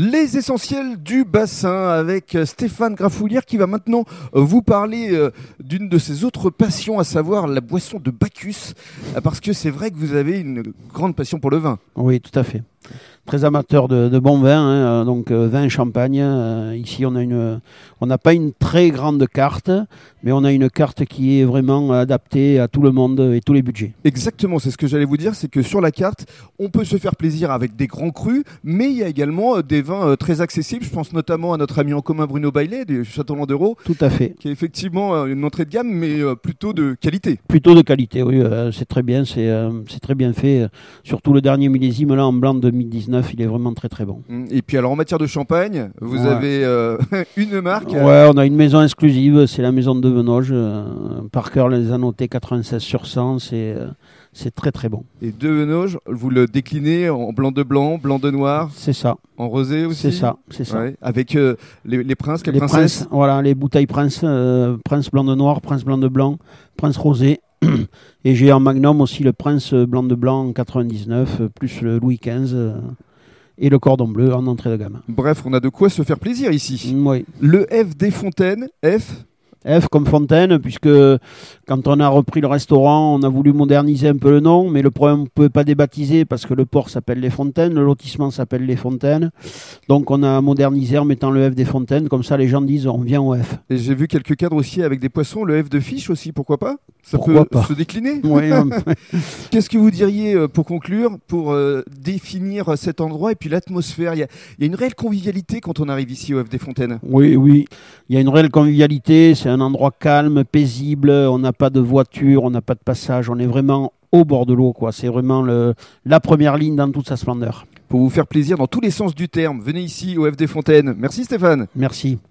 Les essentiels du bassin avec euh, Stéphane Grafoulière qui va maintenant euh, vous parler euh, d'une de ses autres passions, à savoir la boisson de Bacchus, parce que c'est vrai que vous avez une grande passion pour le vin. Oui, tout à fait très amateur de, de bon vin, hein, euh, donc euh, vin champagne. Euh, ici, on a une, on n'a pas une très grande carte, mais on a une carte qui est vraiment adaptée à tout le monde et tous les budgets. Exactement, c'est ce que j'allais vous dire, c'est que sur la carte, on peut se faire plaisir avec des grands crus, mais il y a également des vins très accessibles. Je pense notamment à notre ami en commun Bruno Baillet du Château d'Europe. Tout à fait. Qui est effectivement une entrée de gamme, mais plutôt de qualité. Plutôt de qualité, oui, c'est très bien, c'est très bien fait. Surtout le dernier millésime là en blanc 2019 il est vraiment très très bon. Mm. Et puis alors en matière de champagne, vous avez euh, une marque Ouais, on a une maison exclusive, c'est la maison de Venoge. Euh, Parker les a notés 96 sur 100, c'est euh, c'est très très bon. Et de Venoge, vous le déclinez en blanc de blanc, blanc de noir C'est ça. En rosé aussi C'est ça, c'est ça. Avec les, princes, les, princesses Voilà, les bouteilles prince, prince blanc de noir, prince blanc de blanc, prince rosé. Et j'ai en magnum aussi le prince blanc de blanc en 99, plus le Louis XV et le cordon bleu en entrée de gamme. Bref, on a de quoi se faire plaisir ici. Oui. Le F des Fontaines, F F comme Fontaine, puisque quand on a repris le restaurant, on a voulu moderniser un peu le nom, mais le problème, on ne pouvait pas débaptiser parce que le port s'appelle Les Fontaines, le lotissement s'appelle Les Fontaines. Donc on a modernisé en mettant le F des Fontaines, comme ça les gens disent on vient au F. Et j'ai vu quelques cadres aussi avec des poissons, le F de fiche aussi, pourquoi pas? Ça pourquoi peut se décliner? Oui. Qu'est-ce que vous diriez euh, pour conclure, pour euh, définir cet endroit et puis l'atmosphère? Il y, a, une réelle convivialité quand on arrive ici au F des Fontaines? Oui, oui. Il y a une réelle convivialité, c'est un endroit calme, paisible, on n'a pas de voiture, on n'a pas de passage, on est vraiment au bord de l'eau. quoi. C'est vraiment le, la première ligne dans toute sa splendeur. Pour vous faire plaisir dans tous les sens du terme, venez ici au F des Fontaines. Merci Stéphane. Merci.